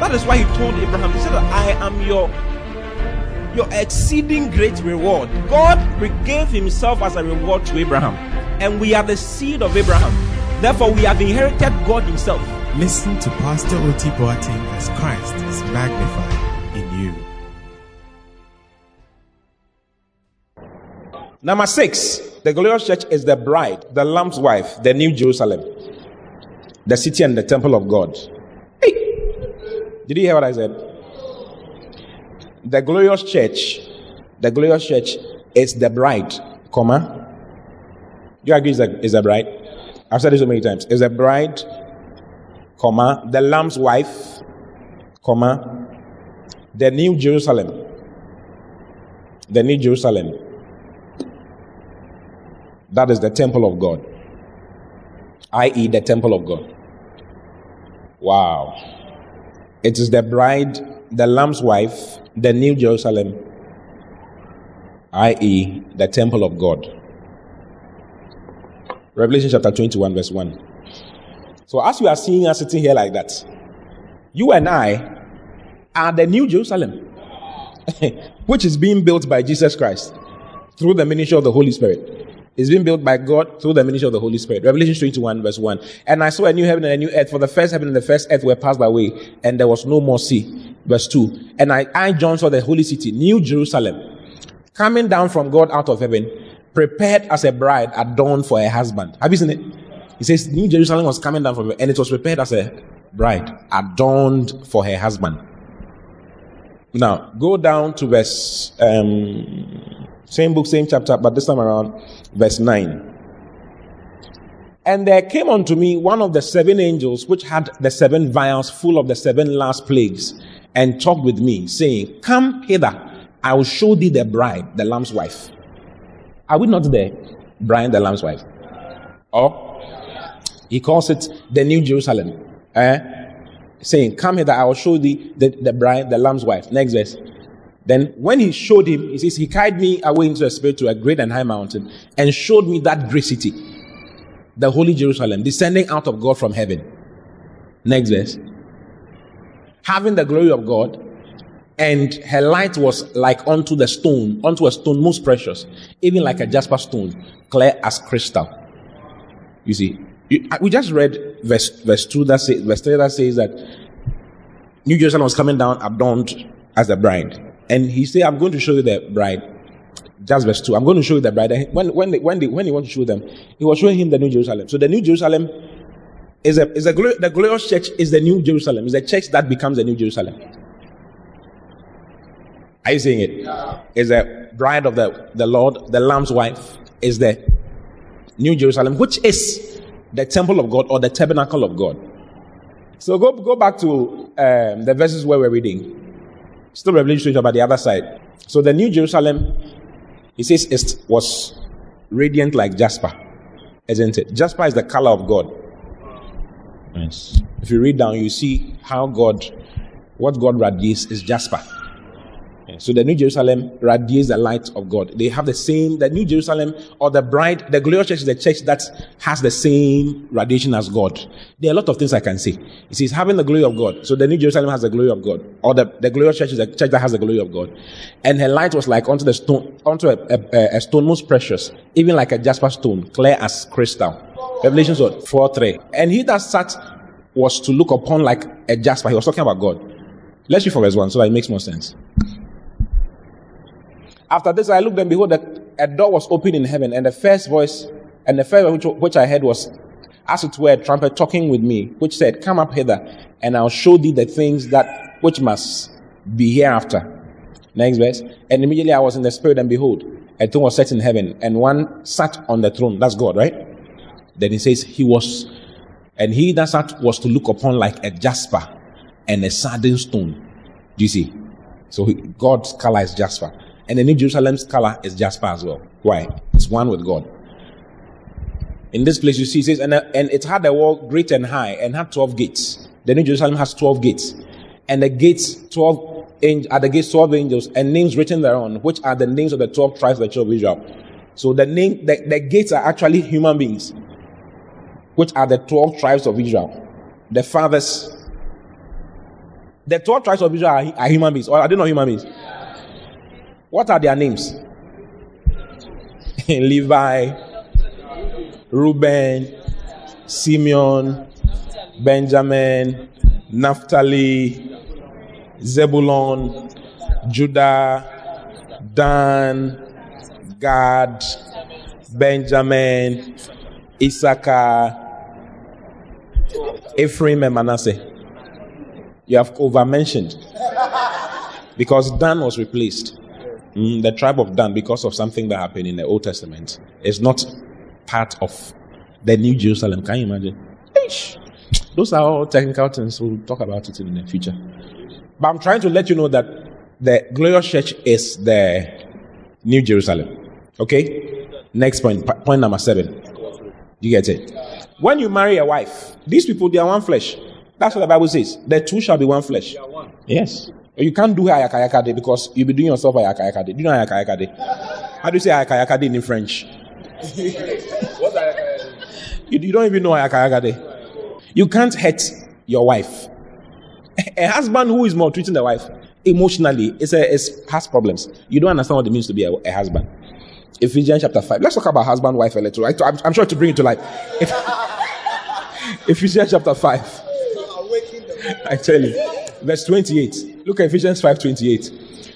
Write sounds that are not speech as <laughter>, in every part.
that is why He told Abraham, He said, I am your your exceeding great reward. God gave Himself as a reward to Abraham, and we are the seed of Abraham. Therefore, we have inherited God Himself. Listen to Pastor Oti Boateng as Christ is magnified in you. Number six, the glorious church is the bride, the Lamb's wife, the New Jerusalem, the city and the temple of God. Did you hear what I said? The glorious church, the glorious church is the bride, comma. Do you agree is the, is the bride? I've said this so many times. Is the bride, comma, the Lamb's wife, comma, the New Jerusalem, the New Jerusalem that is the temple of God, i.e., the temple of God. Wow. It is the bride, the Lamb's wife, the New Jerusalem, i.e., the temple of God. Revelation chapter 21, verse 1. So, as you are seeing us sitting here like that, you and I are the New Jerusalem, <laughs> which is being built by Jesus Christ through the ministry of the Holy Spirit. It's being built by God through the ministry of the Holy Spirit. Revelation 21 verse 1. And I saw a new heaven and a new earth, for the first heaven and the first earth were passed away, and there was no more sea. Verse 2. And I, I John saw the holy city, New Jerusalem, coming down from God out of heaven, prepared as a bride adorned for her husband. Have you seen it? He says New Jerusalem was coming down from heaven, and it was prepared as a bride adorned for her husband. Now, go down to verse um, same book, same chapter, but this time around, verse 9. And there came unto me one of the seven angels which had the seven vials full of the seven last plagues, and talked with me, saying, Come hither, I will show thee the bride, the lamb's wife. Are we not there? Brian, the lamb's wife. Or he calls it the New Jerusalem. Eh? Saying, Come hither, I will show thee the, the bride, the lamb's wife. Next verse. Then when he showed him, he says, he carried me away into a spirit to a great and high mountain and showed me that great city, the holy Jerusalem, descending out of God from heaven. Next verse. Having the glory of God, and her light was like unto the stone, unto a stone most precious, even like a jasper stone, clear as crystal. You see, we just read verse verse two that says verse three that says that New Jerusalem was coming down adorned as the bride. And he said, I'm going to show you the bride. Just verse 2. I'm going to show you the bride. And when, when, they, when, they, when he wanted to show them, he was showing him the New Jerusalem. So the New Jerusalem is a, is a the glorious church is the New Jerusalem. Is a church that becomes the New Jerusalem. Are you seeing it? Is the bride of the, the Lord, the Lamb's wife, is the New Jerusalem, which is the temple of God or the tabernacle of God. So go, go back to um, the verses where we're reading. Still Revelation about the other side. So the New Jerusalem, he says, it was radiant like jasper, isn't it? Jasper is the color of God. Yes. If you read down, you see how God, what God radiates is jasper. So the New Jerusalem radiates the light of God. They have the same, the New Jerusalem or the bride, the glorious church is the church that has the same radiation as God. There are a lot of things I can say. It says having the glory of God. So the New Jerusalem has the glory of God. Or the, the glorious church is the church that has the glory of God. And her light was like unto the stone, unto a, a, a stone most precious, even like a jasper stone, clear as crystal. Revelation 4 3. And he that sat was to look upon like a jasper. He was talking about God. Let's read from verse 1 so that it makes more sense. After this, I looked and behold, a door was opened in heaven, and the first voice, and the first which, which I heard was, as it were, a trumpet talking with me, which said, Come up hither, and I'll show thee the things that which must be hereafter. Next verse. And immediately I was in the spirit, and behold, a throne was set in heaven, and one sat on the throne. That's God, right? Then he says, He was, and he that sat was to look upon like a jasper and a sardine stone Do you see? So God's color is jasper. And the New Jerusalem's color is jasper as well. Why? It's one with God. In this place, you see, it says, and, uh, and it had a wall great and high and had 12 gates. The New Jerusalem has 12 gates. And the gates, 12 at the gates, 12 angels, and names written thereon, which are the names of the 12 tribes of the children of Israel. So the name, the, the gates are actually human beings, which are the 12 tribes of Israel. The fathers, the 12 tribes of Israel are, are human beings, or are they not human beings? What are their names? <laughs> Levi, Reuben, Simeon, Benjamin, Naphtali, Zebulon, Judah, Dan, Gad, Benjamin, Issachar, Ephraim, and Manasseh. You have over mentioned <laughs> because Dan was replaced. Mm, the tribe of Dan, because of something that happened in the Old Testament, is not part of the New Jerusalem. Can you imagine? Those are all technical things. We'll talk about it in the future. But I'm trying to let you know that the glorious church is the New Jerusalem. Okay? Next point, point number seven. You get it? When you marry a wife, these people, they are one flesh. That's what the Bible says. The two shall be one flesh. Yes. You can't do ayakayaka day because you'll be doing yourself ayakayaka day. Do you know ayakayaka day? How do you say ayakayaka day in French? <laughs> What's ayakayaka You, you don't even know ayakayaka day. You can't hurt your wife. <laughs> A husband who is maltreating the wife emotionally is a, is, has problems. You don't understand what it means to be a, a husband. Ephesians chapter 5. Let's talk about husband, wife a little. I, I'm, I'm sure to bring it to life. <laughs> Ephesians chapter 5. I tell you. Verse 28. Look at Ephesians 5 28.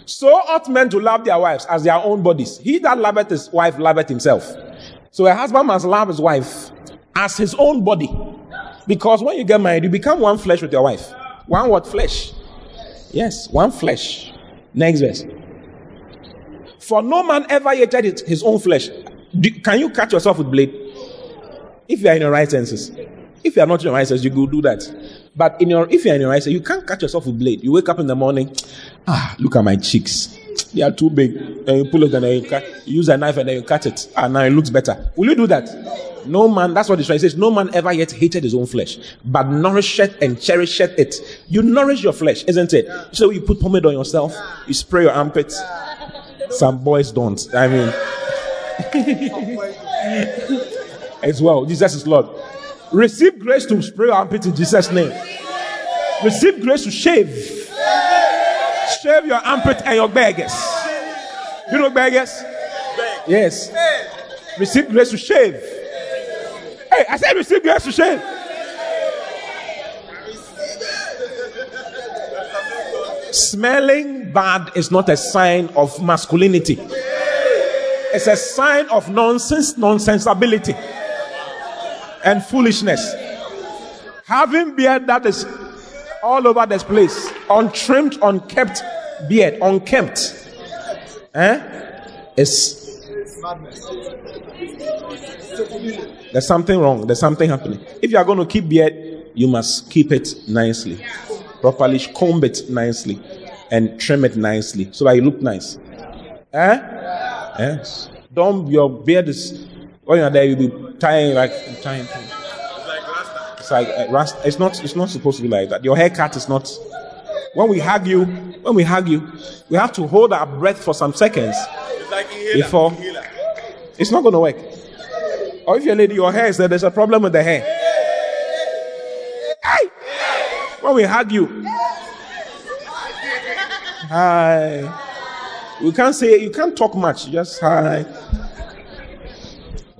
So ought men to love their wives as their own bodies. He that loveth his wife loveth himself. So a husband must love his wife as his own body. Because when you get married, you become one flesh with your wife. One what flesh? Yes, one flesh. Next verse. For no man ever hated his own flesh. Do, can you cut yourself with blade? If you are in your right senses. If you are not in your right you go do that. But in your, if you're in your right you can't cut yourself with blade. You wake up in the morning, <tsk> ah, look at my cheeks. <tsk> They are too big. And you pull it and then you, cut, you use a knife and then you cut it. And now it looks better. Will you do that? No man, that's what the says. No man ever yet hated his own flesh, but nourished and cherished it. You nourish your flesh, isn't it? So you put pomade on yourself, you spray your armpits. Some boys don't. I mean, <laughs> as well. Jesus is Lord. Receive grace to spray your armpit in Jesus' name. Receive grace to shave. Shave your armpit and your baggers. You know baggers? Yes. Receive grace to shave. Hey, I said receive grace to shave. Smelling bad is not a sign of masculinity. It's a sign of nonsense, nonsensibility, and foolishness. Having beard that is all over this place, untrimmed, unkept beard, unkempt, eh? It's there's something wrong. There's something happening. If you are going to keep beard, you must keep it nicely properly, comb it nicely, and trim it nicely so that you look nice. Eh? Yes. Don't your beard is when you're there, you'll be tying like tying. It's like uh, rust. It's not. It's not supposed to be like that. Your haircut is not. When we hug you, when we hug you, we have to hold our breath for some seconds like before. It's not going to work. Or if you're a lady, your hair is there, there's a problem with the hair. When we hug you, hi. We can't say, you can't talk much, just hi.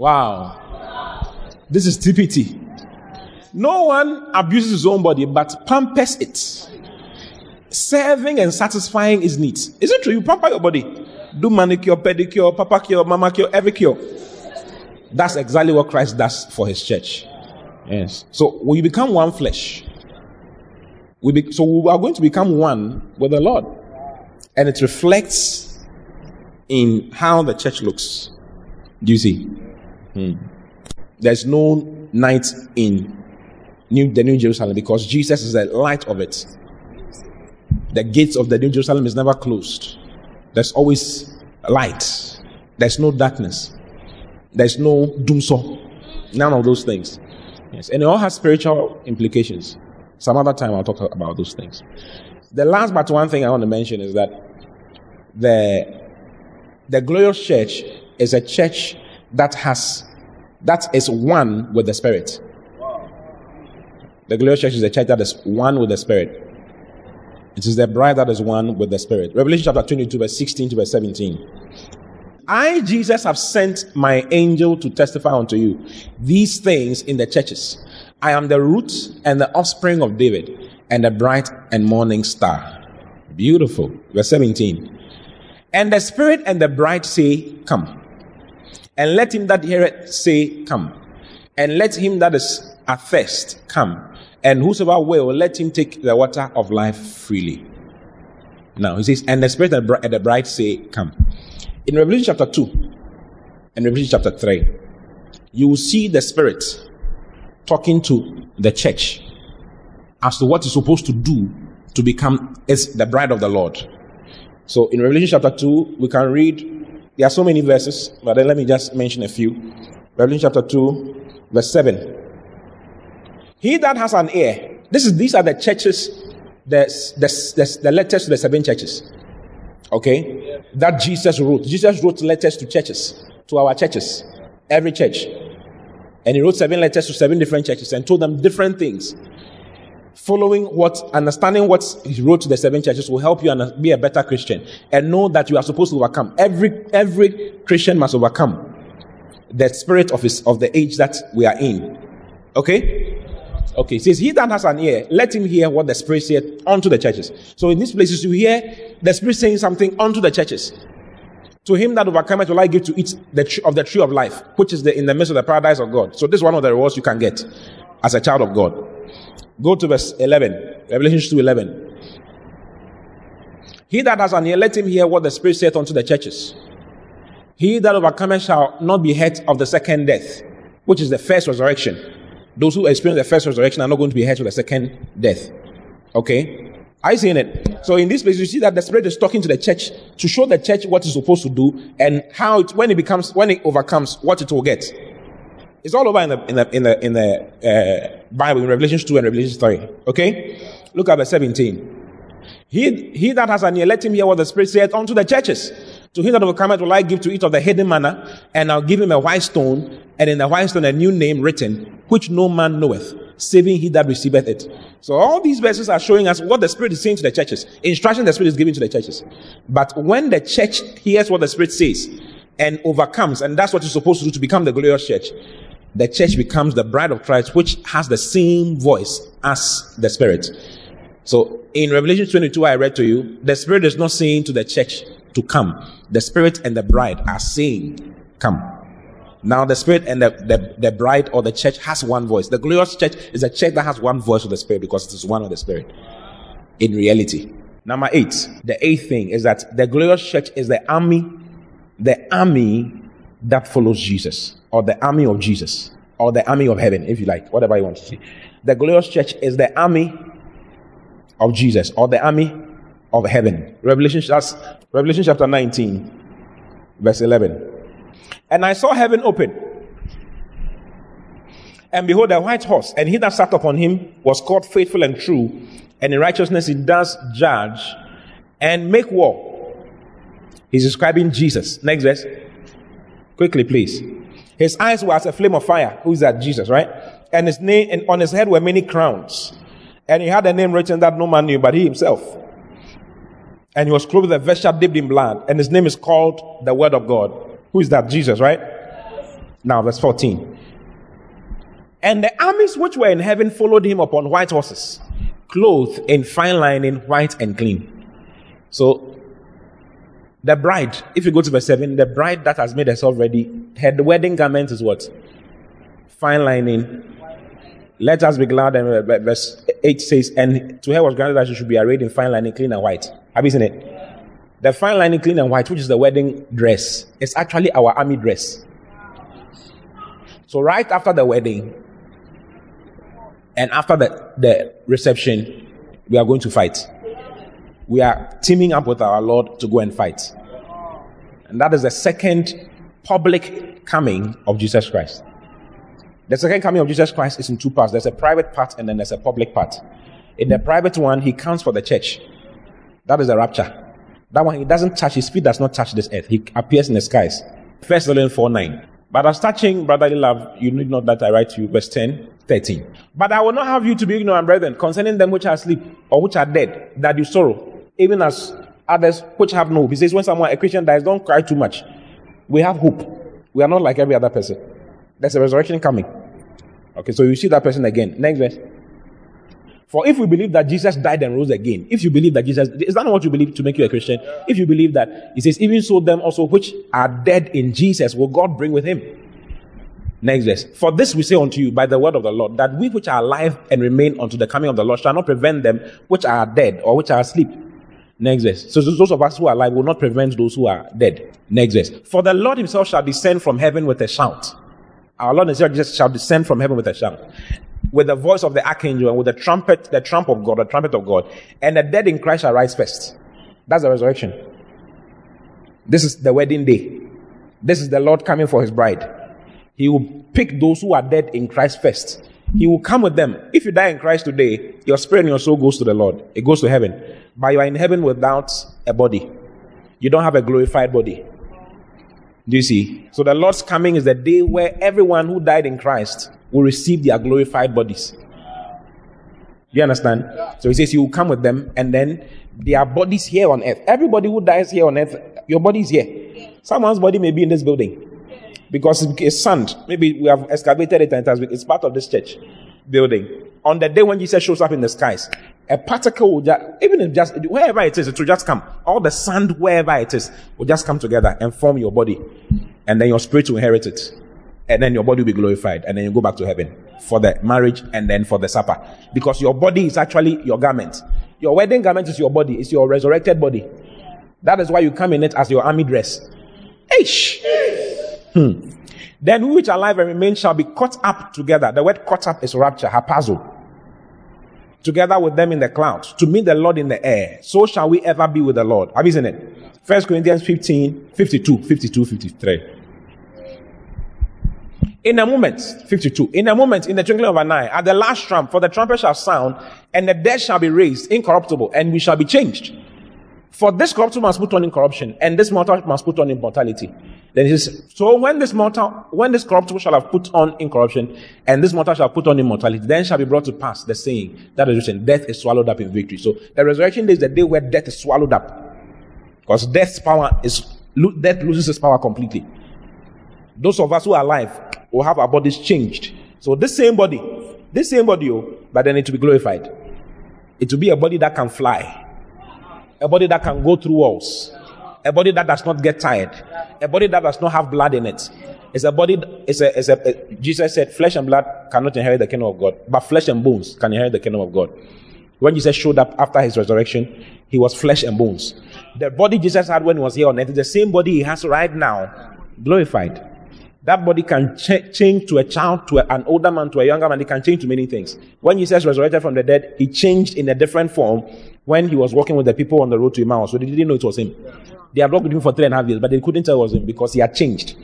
Wow. This is TPT. No one abuses his own body but pampers it. Serving and satisfying his needs. Is it true? You pamper your body. Do manicure, pedicure, papa cure, mama cure, every cure. That's exactly what Christ does for his church. Yes. So we become one flesh, we be, so we are going to become one with the Lord. And it reflects in how the church looks. Do you see? Hmm. There's no night in New, the New Jerusalem because Jesus is the light of it. The gates of the New Jerusalem is never closed. There's always light. There's no darkness. There's no doomsday. None of those things. Yes. And it all has spiritual implications. Some other time I'll talk about those things. The last but one thing I want to mention is that the the glorious church is a church that has that is one with the spirit. The glorious church is a church that is one with the spirit. It is the bride that is one with the spirit. Revelation chapter 22, verse 16 to verse 17. I, Jesus, have sent my angel to testify unto you these things in the churches. I am the root and the offspring of David and the bright and morning star. Beautiful. Verse 17. And the spirit and the bride say, Come. And let him that heareth say, Come. And let him that is athirst come. And whosoever will, let him take the water of life freely. Now he says, And the spirit and the bride say, Come. In Revelation chapter 2 and Revelation chapter 3, you will see the Spirit talking to the church as to what is supposed to do to become as the bride of the Lord. So in Revelation chapter 2, we can read, there are so many verses, but then let me just mention a few. Revelation chapter 2, verse 7. He that has an ear, this is these are the churches, the, the, the, the letters to the seven churches. Okay? That Jesus wrote. Jesus wrote letters to churches, to our churches, every church. And he wrote seven letters to seven different churches and told them different things. Following what, understanding what he wrote to the seven churches will help you and be a better Christian and know that you are supposed to overcome. Every, every Christian must overcome the spirit of his, of the age that we are in. Okay? Okay, says, He that has an ear, let him hear what the Spirit said unto the churches. So in these places, you hear the Spirit saying something unto the churches. To him that overcometh will I give to eat the tree, of the tree of life, which is the, in the midst of the paradise of God. So this is one of the rewards you can get as a child of God. Go to verse 11, Revelation 2 11. He that has an ear, let him hear what the Spirit saith unto the churches. He that overcometh shall not be hurt of the second death, which is the first resurrection. Those who experience the first resurrection are not going to be hurt with the second death. Okay? Are you seeing it? So in this place, you see that the Spirit is talking to the church to show the church what it's supposed to do and how it, when it becomes, when it overcomes, what it will get. It's all over in the, in the, in the, in the uh, Bible, in Revelation 2 and Revelation 3. Okay? Look at verse 17. He, he that has an ear, let him hear what the Spirit saith unto the churches. To him that overcometh will I give to eat of the hidden manna, and I'll give him a white stone, and in the white stone a new name written, which no man knoweth, saving he that receiveth it. So all these verses are showing us what the Spirit is saying to the churches, instruction the Spirit is giving to the churches. But when the church hears what the Spirit says and overcomes, and that's what you're supposed to do to become the glorious church, the church becomes the bride of Christ, which has the same voice as the Spirit. So in Revelation 22, I read to you, the Spirit is not saying to the church, to come. The Spirit and the bride are saying, Come. Now the Spirit and the, the, the bride or the church has one voice. The glorious church is a church that has one voice of the Spirit because it is one of the Spirit in reality. Number eight, the eighth thing is that the glorious church is the army, the army that follows Jesus, or the army of Jesus, or the army of heaven, if you like, whatever you want to say. The glorious church is the army of Jesus, or the army of heaven. Revelation, that's Revelation chapter 19, verse 11. And I saw heaven open. And behold, a white horse, and he that sat upon him was called faithful and true, and in righteousness he does judge and make war. He's describing Jesus. Next verse. Quickly, please. His eyes were as a flame of fire. Who's that? Jesus, right? And his name, and on his head were many crowns. And he had a name written that no man knew but he himself. And he was clothed with a vesture dipped in blood. And his name is called the Word of God. Who is that? Jesus, right? Now, verse 14. And the armies which were in heaven followed him upon white horses, clothed in fine linen, white and clean. So, the bride, if you go to verse 7, the bride that has made herself ready, her wedding garment is what? Fine lining. Let us be glad. And uh, verse 8 says, And to her was granted that she should be arrayed in fine lining, clean and white. Have you seen it? The fine lining, clean and white, which is the wedding dress, is actually our army dress. So right after the wedding and after the, the reception, we are going to fight. we are teaming up with our Lord to go and fight. And that is the second public coming of Jesus Christ. The second coming of Jesus Christ is in two parts. There's a private part and then there's a public part. In the private one, he counts for the church. That is the rapture. That one, he doesn't touch, his feet does not touch this earth. He appears in the skies. First Thessalonians 4 9. But as touching brotherly love, you need not that I write to you. Verse 10, 13. But I will not have you to be ignorant, brethren, concerning them which are asleep or which are dead, that you sorrow, even as others which have no hope. He says, when someone, a Christian dies, don't cry too much. We have hope. We are not like every other person. There's a resurrection coming. Okay, so you see that person again. Next verse. For if we believe that Jesus died and rose again, if you believe that Jesus, is that not what you believe to make you a Christian? If you believe that, he says, even so them also which are dead in Jesus will God bring with him. Next verse. For this we say unto you by the word of the Lord, that we which are alive and remain unto the coming of the Lord shall not prevent them which are dead or which are asleep. Next verse. So those of us who are alive will not prevent those who are dead. Next verse. For the Lord himself shall descend from heaven with a shout. Our Lord Jesus shall descend from heaven with a shout with the voice of the archangel and with the trumpet, the trump of God, the trumpet of God, and the dead in Christ shall rise first. That's the resurrection. This is the wedding day. This is the Lord coming for his bride. He will pick those who are dead in Christ first. He will come with them. If you die in Christ today, your spirit and your soul goes to the Lord. It goes to heaven. But you are in heaven without a body. You don't have a glorified body. Do you see? So the Lord's coming is the day where everyone who died in Christ will receive their glorified bodies. Do You understand? So he says, You will come with them, and then their bodies here on earth. Everybody who dies here on earth, your body is here. Someone's body may be in this building because it's sand. Maybe we have excavated it and it's part of this church building. On the day when Jesus shows up in the skies, a particle will just, even if just, wherever it is, it will just come. All the sand, wherever it is, will just come together and form your body. And then your spirit will inherit it and then your body will be glorified, and then you go back to heaven for the marriage and then for the supper. Because your body is actually your garment. Your wedding garment is your body, it's your resurrected body. That is why you come in it as your army dress. Ish. Hmm. Then we which are alive and remain shall be caught up together. The word caught up is rapture, harpazo. Together with them in the clouds to meet the Lord in the air. So shall we ever be with the Lord. Have you seen it? First Corinthians 15, 52, 52, 53. In a moment, 52, in a moment, in the twinkling of an eye, at the last trump, for the trumpet shall sound, and the dead shall be raised incorruptible, and we shall be changed. For this corruptible must put on incorruption, and this mortal must put on immortality. Then he says, so when this mortal, when this corruptible shall have put on incorruption, and this mortal shall put on immortality, then shall be brought to pass the saying that is written, death is swallowed up in victory. So the resurrection day is the day where death is swallowed up. Because death's power is, death loses its power completely. Those of us who are alive will have our bodies changed. So this same body, this same body, oh, but then it will be glorified. It will be a body that can fly, a body that can go through walls, a body that does not get tired, a body that does not have blood in it. It's a body. It's a. It's a, a Jesus said, "Flesh and blood cannot inherit the kingdom of God, but flesh and bones can inherit the kingdom of God." When Jesus showed up after his resurrection, he was flesh and bones. The body Jesus had when he was here on earth is the same body he has right now, glorified. That body can ch- change to a child, to a, an older man, to a younger man. It can change to many things. When Jesus resurrected from the dead, he changed in a different form when he was walking with the people on the road to Emmaus. So they didn't know it was him. They had walked with him for three and a half years, but they couldn't tell it was him because he had changed.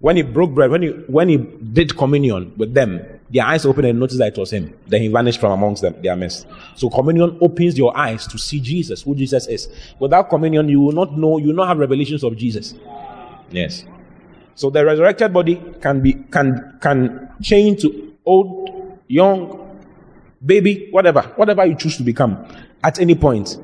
When he broke bread, when he, when he did communion with them, their eyes opened and noticed that it was him. Then he vanished from amongst them, their midst. So communion opens your eyes to see Jesus, who Jesus is. Without communion, you will not know, you will not have revelations of Jesus. Yes. So the resurrected body can be can can change to old, young, baby, whatever, whatever you choose to become at any point.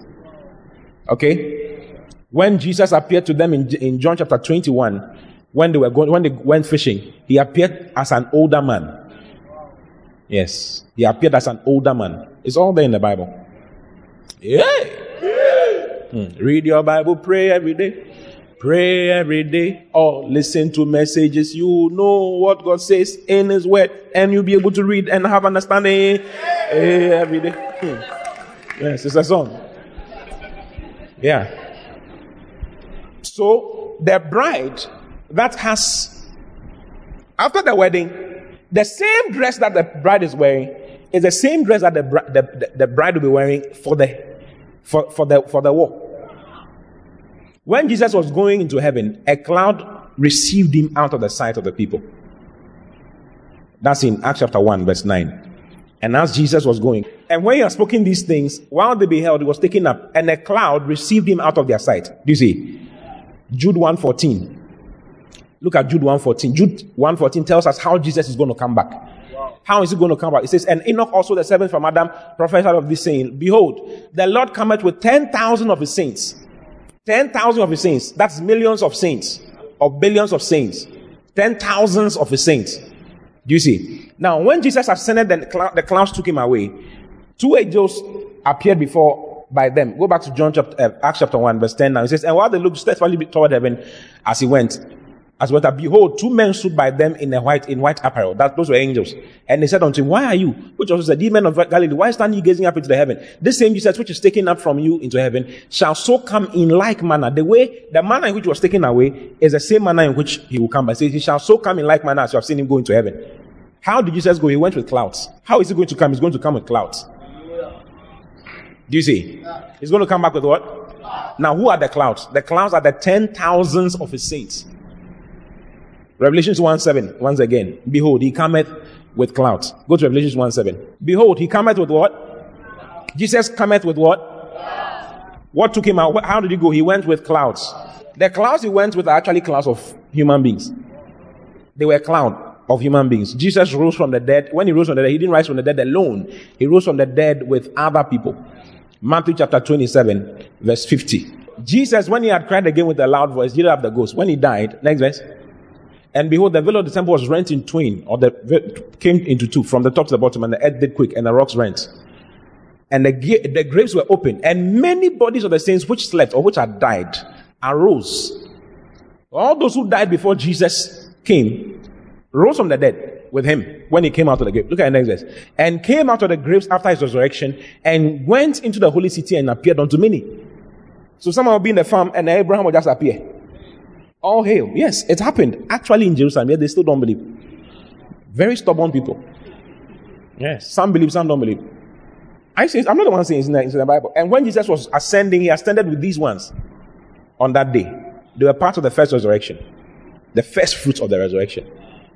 Okay? When Jesus appeared to them in, in John chapter 21, when they were going when they went fishing, he appeared as an older man. Yes, he appeared as an older man. It's all there in the Bible. Yeah. Hmm. Read your Bible, pray every day. Pray every day or listen to messages. You know what God says in His Word, and you'll be able to read and have understanding every day. Hmm. Yes, it's a song. Yeah. So the bride that has, after the wedding, the same dress that the bride is wearing is the same dress that the, the, the, the bride will be wearing for the for, for, the, for the war. When Jesus was going into heaven, a cloud received him out of the sight of the people. That's in Acts chapter 1, verse 9. And as Jesus was going, and when he had spoken these things, while they beheld, he was taken up, and a cloud received him out of their sight. Do you see? Jude 1:14. Look at Jude 1:14. Jude 1:14 tells us how Jesus is going to come back. How is he going to come back? It says, And Enoch also the seventh from Adam prophesied of this saying, Behold, the Lord cometh with ten thousand of his saints. Ten thousand of his saints. That's millions of saints. Or billions of saints. Ten thousands of his saints. Do you see? Now, when Jesus ascended, then the clouds took him away. Two angels appeared before by them. Go back to John chapter, uh, Acts chapter 1, verse 10 now. He says, And while they looked steadfastly toward heaven as he went, as well, behold, two men stood by them in a white, in white apparel. That those were angels. And they said unto him, Why are you? Which also said, Ye men of Galilee, why stand ye gazing up into the heaven? This same Jesus, which is taken up from you into heaven, shall so come in like manner. The way, the manner in which was taken away is the same manner in which he will come. But says, He shall so come in like manner as you have seen him go into heaven. How did Jesus go? He went with clouds. How is he going to come? He's going to come with clouds. Do you see? He's going to come back with what? Now, who are the clouds? The clouds are the ten thousands of his saints. Revelations 1 7, once again. Behold, he cometh with clouds. Go to Revelations 1 7. Behold, he cometh with what? Jesus cometh with what? What took him out? How did he go? He went with clouds. The clouds he went with are actually clouds of human beings. They were cloud of human beings. Jesus rose from the dead. When he rose from the dead, he didn't rise from the dead alone. He rose from the dead with other people. Matthew chapter 27, verse 50. Jesus, when he had cried again with a loud voice, did have the ghost. When he died, next verse. And behold, the veil of the temple was rent in twain, or the came into two, from the top to the bottom, and the earth did quake, and the rocks rent. And the, the graves were open, and many bodies of the saints which slept or which had died arose. All those who died before Jesus came rose from the dead with him when he came out of the grave. Look at the next verse. And came out of the graves after his resurrection and went into the holy city and appeared unto many. So someone will be in the farm and Abraham will just appear. All hail. Yes, it happened actually in Jerusalem, yet they still don't believe. Very stubborn people. Yes, some believe, some don't believe. I say, I'm not the one saying it's in, the, it's in the Bible. And when Jesus was ascending, he ascended with these ones on that day. They were part of the first resurrection, the first fruits of the resurrection.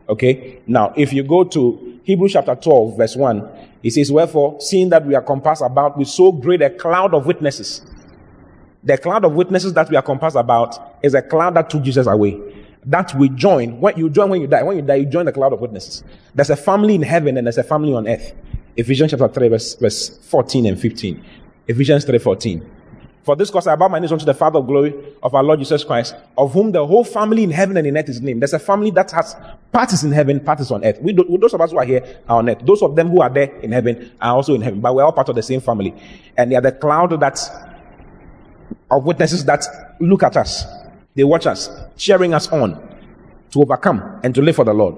Okay? Now, if you go to Hebrews chapter 12, verse 1, it says, Wherefore, seeing that we are compassed about with so great a cloud of witnesses, the cloud of witnesses that we are compassed about is a cloud that took Jesus away. That we join. When you join when you die. When you die, you join the cloud of witnesses. There's a family in heaven and there's a family on earth. Ephesians chapter 3, verse, verse 14 and 15. Ephesians 3 14. For this cause I bow my knees unto the Father of glory of our Lord Jesus Christ, of whom the whole family in heaven and in earth is named. There's a family that has parties in heaven, parties on earth. We do, those of us who are here are on earth. Those of them who are there in heaven are also in heaven. But we're all part of the same family. And they are the cloud that of witnesses that look at us, they watch us, cheering us on to overcome and to live for the Lord.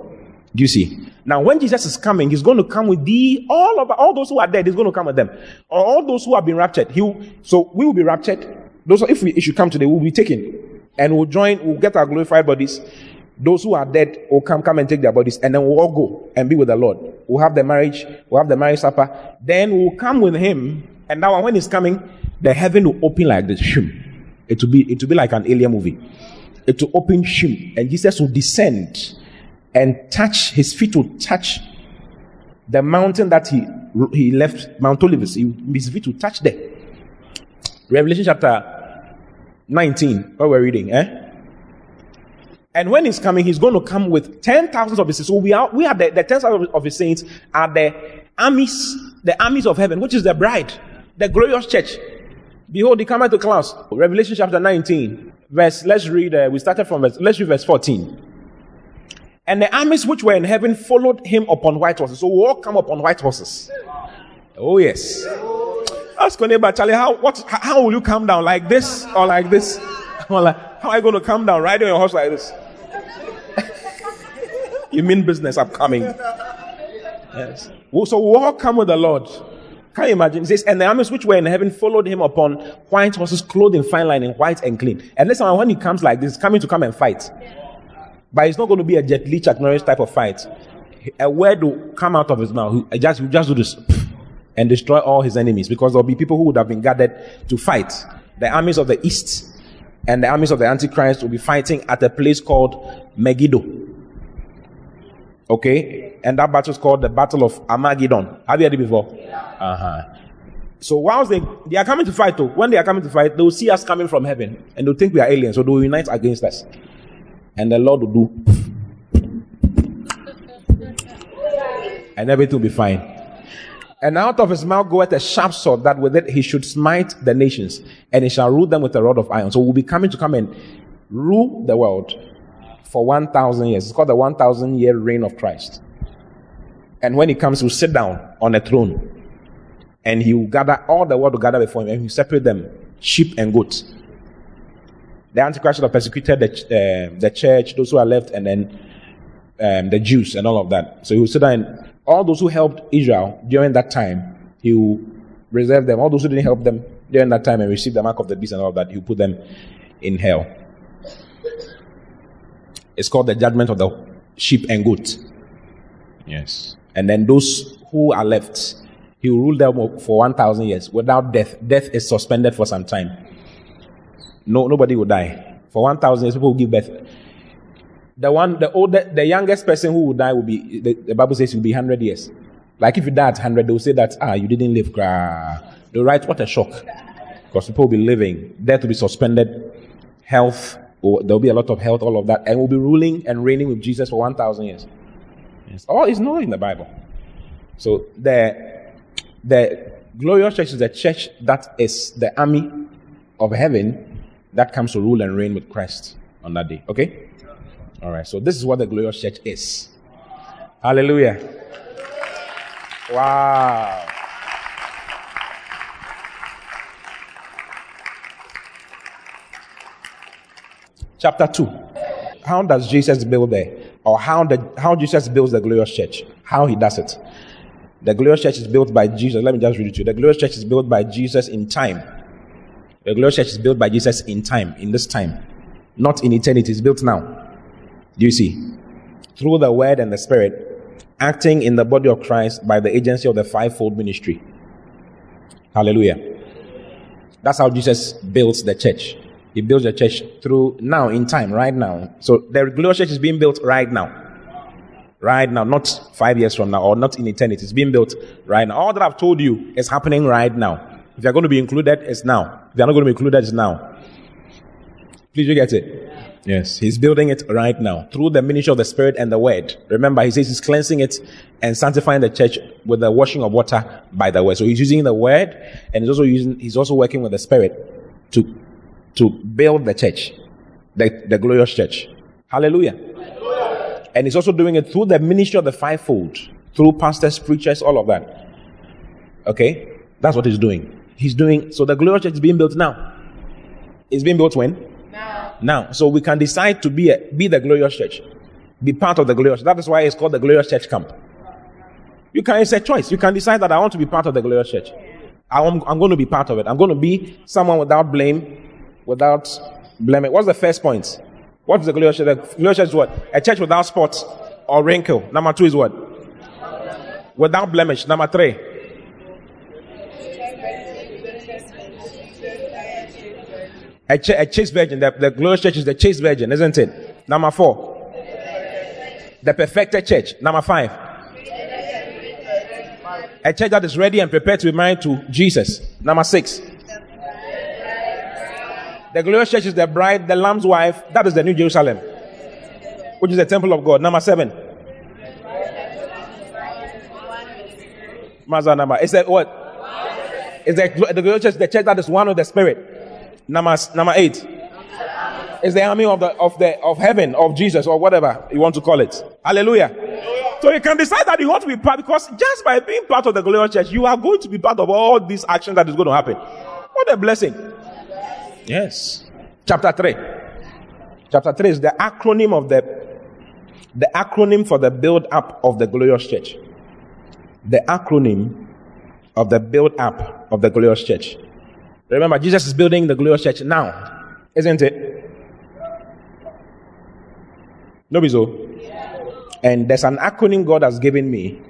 Do you see? Now, when Jesus is coming, he's going to come with the all of all those who are dead. He's going to come with them. All those who have been raptured. He will, so we will be raptured. Those if we should come today, we'll be taken and we'll join. We'll get our glorified bodies. Those who are dead will come, come and take their bodies, and then we'll all go and be with the Lord. We'll have the marriage. We'll have the marriage supper. Then we'll come with Him. And now, when He's coming, the heaven will open like this. It will be it will be like an alien movie. It will open shim, and Jesus will descend and touch his feet will touch the mountain that he he left Mount Olivet. His feet will touch there. Revelation chapter 19, what we're reading, eh? And when he's coming, he's going to come with ten thousands of his saints. So we are we are the, the ten thousands of his saints are the armies, the armies of heaven, which is the bride, the glorious church. Behold, he cometh to clouds. Revelation chapter 19, verse, let's read, uh, we started from verse, let's read verse 14. And the armies which were in heaven followed him upon white horses. So we all come upon white horses. Oh, yes. Ask your neighbor, Charlie, how, what, how will you come down? Like this or like this? <laughs> Or like, how are you going to come down riding your horse like this? <laughs> you mean business upcoming? Yes. So we all come with the Lord. Can you imagine? It says, and the armies which were in heaven followed him upon white horses, clothed in fine linen, white and clean. And listen, when he comes like this, coming to come and fight. But it's not going to be a Jet Li Chuck Norris type of fight. A word will come out of his mouth. He uh, just, he just do this. and destroy all his enemies because there'll be people who would have been gathered to fight. The armies of the east and the armies of the Antichrist will be fighting at a place called Megiddo. Okay? And that battle is called the Battle of Armageddon. Have you heard it before? Uh-huh. So whilst they, they are coming to fight, though, when they are coming to fight, they will see us coming from heaven and they'll think we are aliens, so they will unite against us. And the Lord will do. And everything will be fine. And out of his mouth goeth a sharp sword that with it he should smite the nations, and he shall rule them with a rod of iron. So we'll be coming to come and rule the world for 1,000 years. It's called the 1,000 year reign of Christ. And when he comes, he'll sit down on a throne and he will gather all the world to gather before him and he will separate them, sheep and goats. The Antichrist will have persecuted the, uh, the church, those who are left, and then um, the Jews and all of that. So he will sit down and all those who helped Israel during that time, he will reserve them. All those who didn't help them during that time and receive the mark of the beast and all of that, he will put them in hell. It's called the judgment of the sheep and goat. Yes. And then those who are left, he will rule them for 1,000 years without death. Death is suspended for some time. No, nobody will die. For 1,000 years, people will give birth. The one, the older, the youngest person who will die will be, the, the Bible says, it will be 100 years. Like if you die at 100, they will say that, ah, you didn't live. They'll write, what a shock. Because people will be living. Death will be suspended. Health, there'll be a lot of health, all of that. And we'll be ruling and reigning with Jesus for 1,000 years. Yes. All is known in the Bible. So the, the glorious church is the church that is the army of heaven that comes to rule and reign with Christ on that day. Okay? All right, so this is what the glorious church is. Hallelujah. Wow. Chapter 2. How does Jesus build there? Or how, the, how Jesus builds the glorious church? How he does it? The glorious church is built by Jesus. Let me just read it to you. The glorious church is built by Jesus in time. The glorious church is built by Jesus in time, in this time, not in eternity. It's built now. Do you see? Through the word and the spirit, acting in the body of Christ by the agency of the fivefold ministry. Hallelujah. That's how Jesus builds the church. He builds the church through now, in time, right now. So the glorious church is being built right now. Right now, not five years from now or not in eternity. It's being built right now. All that I've told you is happening right now. If you're going to be included, it's now. If you're not going to be included, it's now. Please, you get it? Yes, he's building it right now through the ministry of the Spirit and the Word. Remember, he says he's cleansing it and sanctifying the church with the washing of water by the Word. So he's using the Word and he's also using, he's also working with the Spirit to, to build the church, the, the glorious church. Hallelujah. Hallelujah. And he's also doing it through the ministry of the fivefold, through pastors, preachers, all of that. Okay? That's what he's doing. He's doing, so the glorious church is being built now. It's being built when? Now, Now. so we can decide to be a, be the glorious church, be part of the glorious. That is why it's called the glorious church camp. You can, it's a choice. You can decide that I want to be part of the glorious church. I'm, I'm going to be part of it. I'm going to be someone without blame, without blemish. What's the first point? What's the glorious church? The glorious church is what? A church without spots or wrinkle. Number two is what? Without blemish. Number three. A, ch- a chaste virgin. The, the glorious church is the chaste virgin, isn't it? Number four. The perfected church. Number five. A church that is ready and prepared to be married to Jesus. Number six. The glorious church is the bride, the lamb's wife. That is the New Jerusalem, which is the temple of God. Number seven. Mazda number. Is that what? Is the, the glorious church the church that is one with the Spirit? Number, number eight is the army of the of the of heaven of Jesus or whatever you want to call it. Hallelujah. So you can decide that you want to be part because just by being part of the glorious church, you are going to be part of all these actions that is going to happen. What a blessing! Yes. Chapter three. Chapter three is the acronym of the the acronym for the build up of the glorious church. The acronym of the build up of the glorious church. Remember, Jesus is building the glorious church now, isn't it? No, so. And there's an acronym God has given me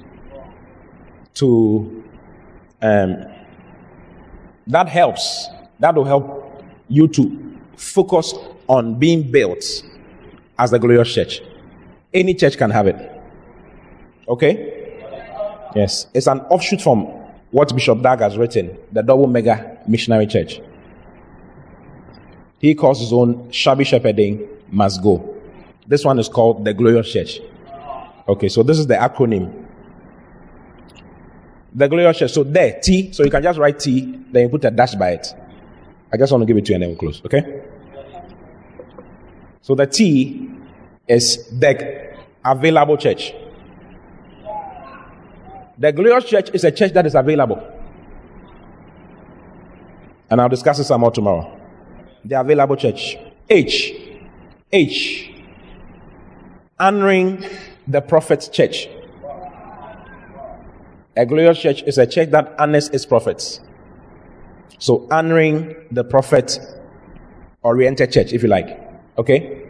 to um, that helps. That will help you to focus on being built as the glorious church. Any church can have it. Okay? Yes. It's an offshoot from what Bishop Dag has written, the double mega missionary church. He calls his own shabby shepherding must go. This one is called the glorious church. Okay, so this is the acronym. The glorious church. So there, T. So you can just write T, then you put a dash by it. I just want to give it to you and then we'll close. Okay? So the T is the available church. The glorious church is a church that is available. And I'll discuss it some more tomorrow. The available church. H. H. Honoring the prophet's church. A glorious church is a church that honors its prophets. So honoring the prophet oriented church, if you like. Okay?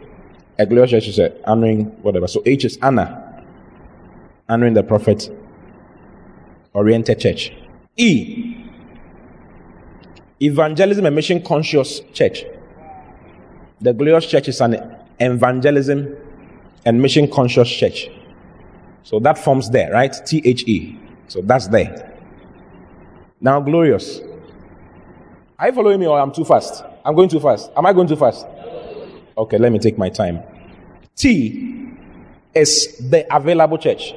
A glorious church is a honoring whatever. So H is honor. Honoring the prophet oriented church. E. Evangelism and mission conscious church. The glorious church is an evangelism and mission conscious church. So that forms there, right? T H E. So that's there. Now, glorious. Are you following me or I'm too fast? I'm going too fast. Am I going too fast? Okay, let me take my time. T is the available church.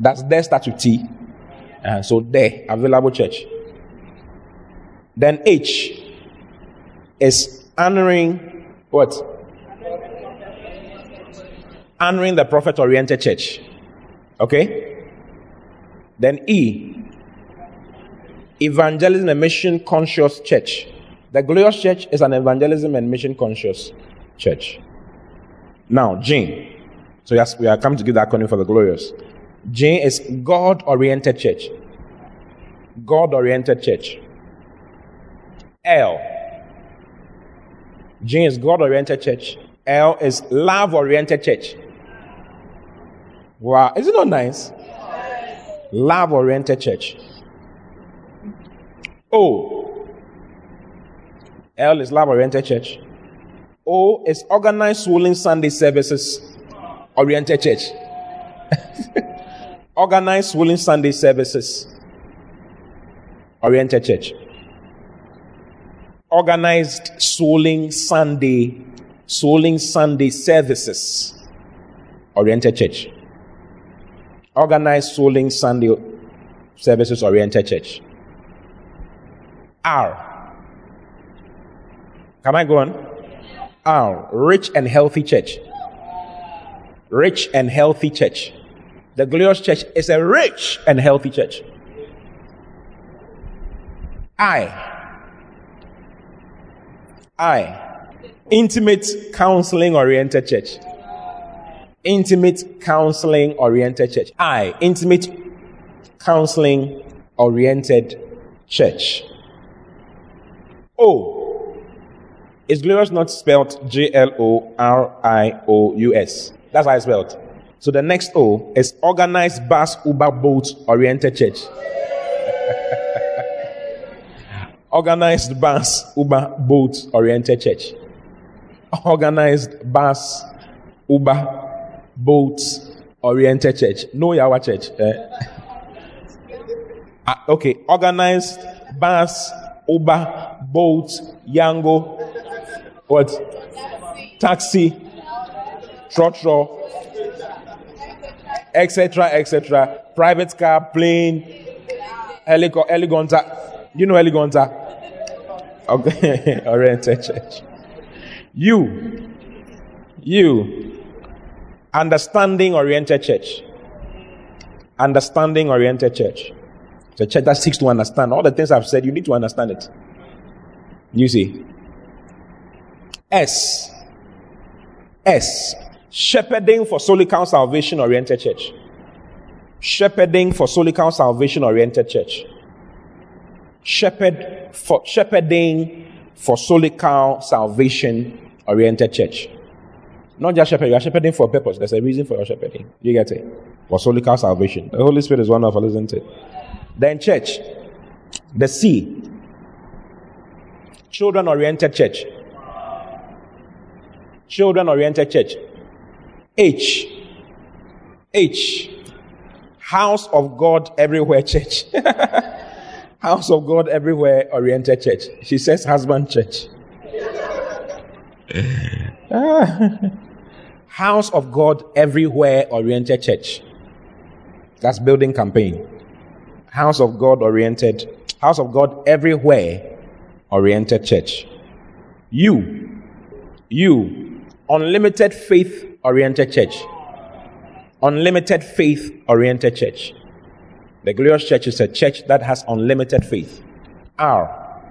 That's there start with T. Uh, so there, available church. Then H is honoring what? Honoring the prophet oriented church. Okay? Then E, evangelism and mission conscious church. The glorious church is an evangelism and mission conscious church. Now, Jane. So yes, we are coming to give that acronym for the glorious. Jane is God oriented church. God oriented church. L. Jane is God oriented church. L is love oriented church. Wow, is it not nice? Love oriented church. O. L is love oriented church. O is organized swollen <laughs> Sunday services oriented church. organized swollen Sunday services oriented church. Organized swollen Sunday, swollen Sunday services oriented church. Organized swollen Sunday services oriented church. R. Can I go on? R. Rich and healthy church. Rich and healthy church. The glorious church is a rich and healthy church. I. I. Intimate counseling oriented church. Intimate counseling oriented church. I. Intimate counseling oriented church. O. Is glorious not spelled G L O R I O U S? That's how it's spelled. So the next O is organized bus <laughs> Uber boat oriented church. organized bus Uber boat oriented church. Organized bus Uber boat oriented church. No Yawa church. Uh, <laughs> okay, organized bus Uber, Bolt, Yango, what? Taxi, Trotro, etc., etc. Private car, plane, helico- helicopter. You know helicopter? Okay, <laughs> oriented church. You, you, understanding oriented church. Understanding oriented church. A church that seeks to understand. All the things I've said, you need to understand it. You see. S. S. Shepherding for Solical Salvation Oriented Church. Shepherding for Solical Salvation Oriented Church. Shepherd for shepherding for Solical Salvation Oriented Church. Not just shepherding, you are shepherding for a purpose. There's a reason for your shepherding. You get it? For Solical Salvation. The Holy Spirit is wonderful, isn't it? Then church. The C. Children oriented church. Children oriented church. H. H. House of God Everywhere Church. <laughs> House of God Everywhere Oriented Church. She says husband church. <laughs> House of God Everywhere Oriented Church. That's building campaign. House of God oriented, House of God Everywhere Oriented Church. You, you, Unlimited Faith Oriented Church. Unlimited faith oriented church. The glorious church is a church that has unlimited faith. R.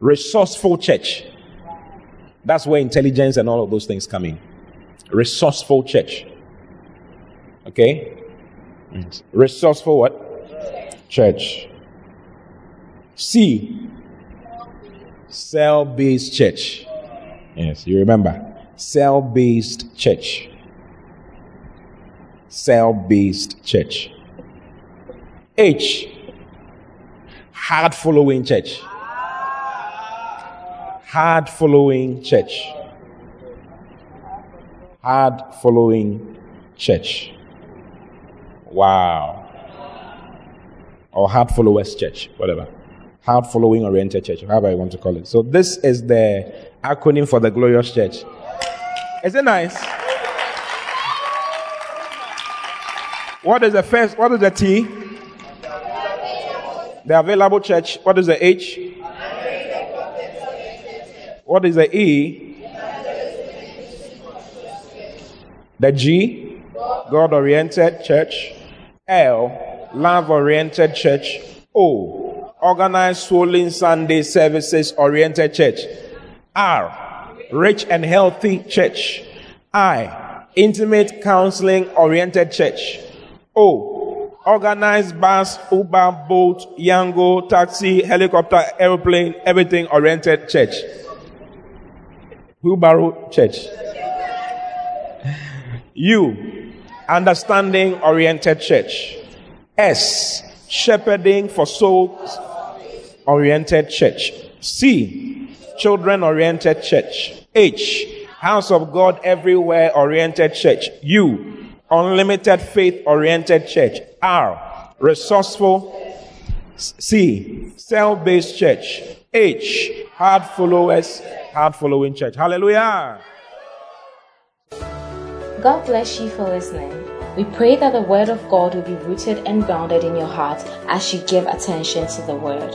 Resourceful church. That's where intelligence and all of those things come in. Resourceful church. Okay? Resourceful what? Church. C. Cell based church. Yes, you remember. Cell based church cell based church. H, hard following church. Hard following church. Hard following church. Wow. Or hard followers church, whatever. Hard following oriented church, however you want to call it. So this is the acronym for the glorious church. Is it nice? What is the first? What is the T? The available church. What is the H? What is the E? The G? God oriented church. L? Love oriented church. O? Organized swollen Sunday services oriented church. R? Rich and healthy church. I? Intimate counseling oriented church. O. Organized bus, Uber, boat, Yango, taxi, helicopter, airplane, everything oriented church. Wheelbarrow church. U. Understanding oriented church. S. Shepherding for souls oriented church. C. Children oriented church. H. House of God everywhere oriented church. U unlimited faith oriented church. R, resourceful. C, cell based church. H, hard followers, hard following church. Hallelujah. God bless you for listening. We pray that the Word of God will be rooted and grounded in your heart as you give attention to the Word.